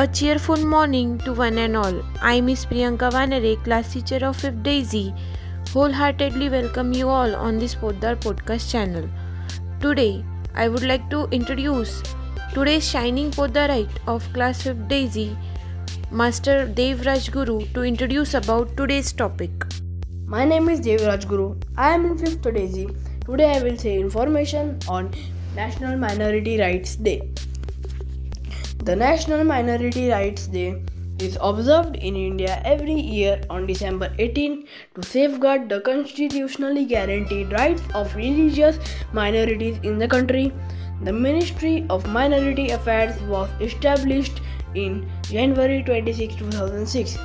A cheerful morning to one and all. I, am Miss Priyanka Vanare, class teacher of 5th Daisy, wholeheartedly welcome you all on this Podar podcast channel. Today, I would like to introduce today's shining Podarite of class 5th Daisy, Master Dev Rajguru, to introduce about today's topic. My name is Devraj Guru. I am in 5th Daisy. Today I will say information on National Minority Rights Day. The National Minority Rights Day is observed in India every year on December 18 to safeguard the constitutionally guaranteed rights of religious minorities in the country. The Ministry of Minority Affairs was established in January 26, 2006.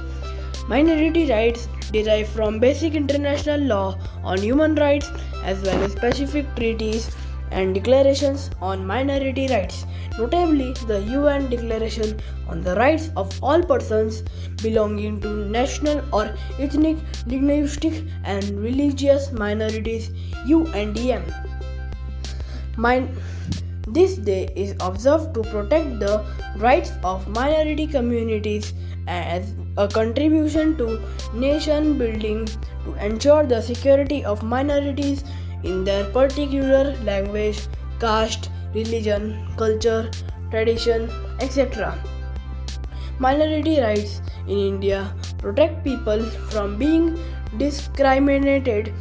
Minority rights derive from basic international law on human rights as well as specific treaties and declarations on minority rights, notably the UN Declaration on the Rights of All Persons belonging to national or ethnic, linguistic, and religious minorities (UNDM). Min- this day is observed to protect the rights of minority communities as a contribution to nation building to ensure the security of minorities in their particular language, caste, religion, culture, tradition, etc. Minority rights in India protect people from being discriminated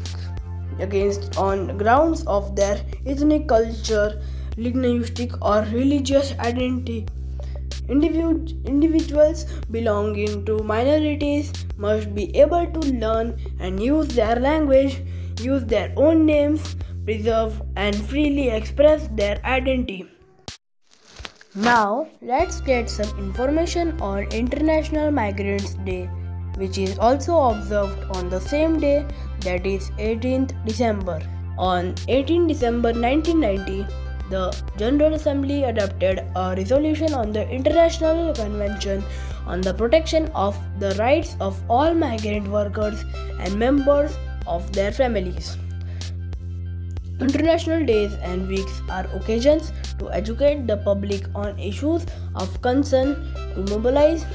against on grounds of their ethnic culture, linguistic, or religious identity. Individu- individuals belonging to minorities must be able to learn and use their language, use their own names, preserve and freely express their identity. Now, let's get some information on International Migrants Day, which is also observed on the same day that is 18th December. On 18 December 1990, the General Assembly adopted a resolution on the International Convention on the Protection of the Rights of All Migrant Workers and Members of Their Families. International days and weeks are occasions to educate the public on issues of concern, to mobilize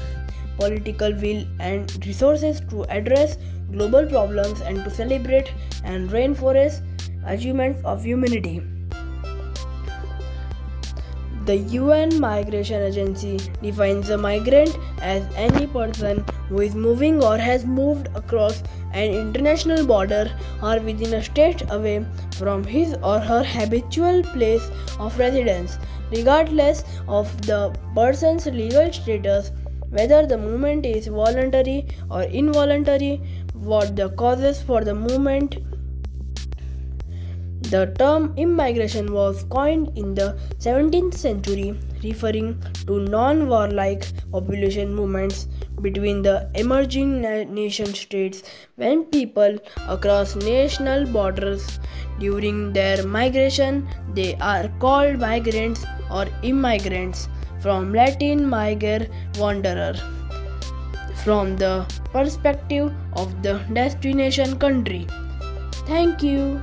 political will and resources to address global problems, and to celebrate and reinforce achievements of humanity. The UN Migration Agency defines a migrant as any person who is moving or has moved across an international border or within a state away from his or her habitual place of residence, regardless of the person's legal status, whether the movement is voluntary or involuntary, what the causes for the movement. The term immigration was coined in the 17th century, referring to non warlike population movements between the emerging na- nation states when people across national borders during their migration they are called migrants or immigrants from Latin miger wanderer from the perspective of the destination country. Thank you.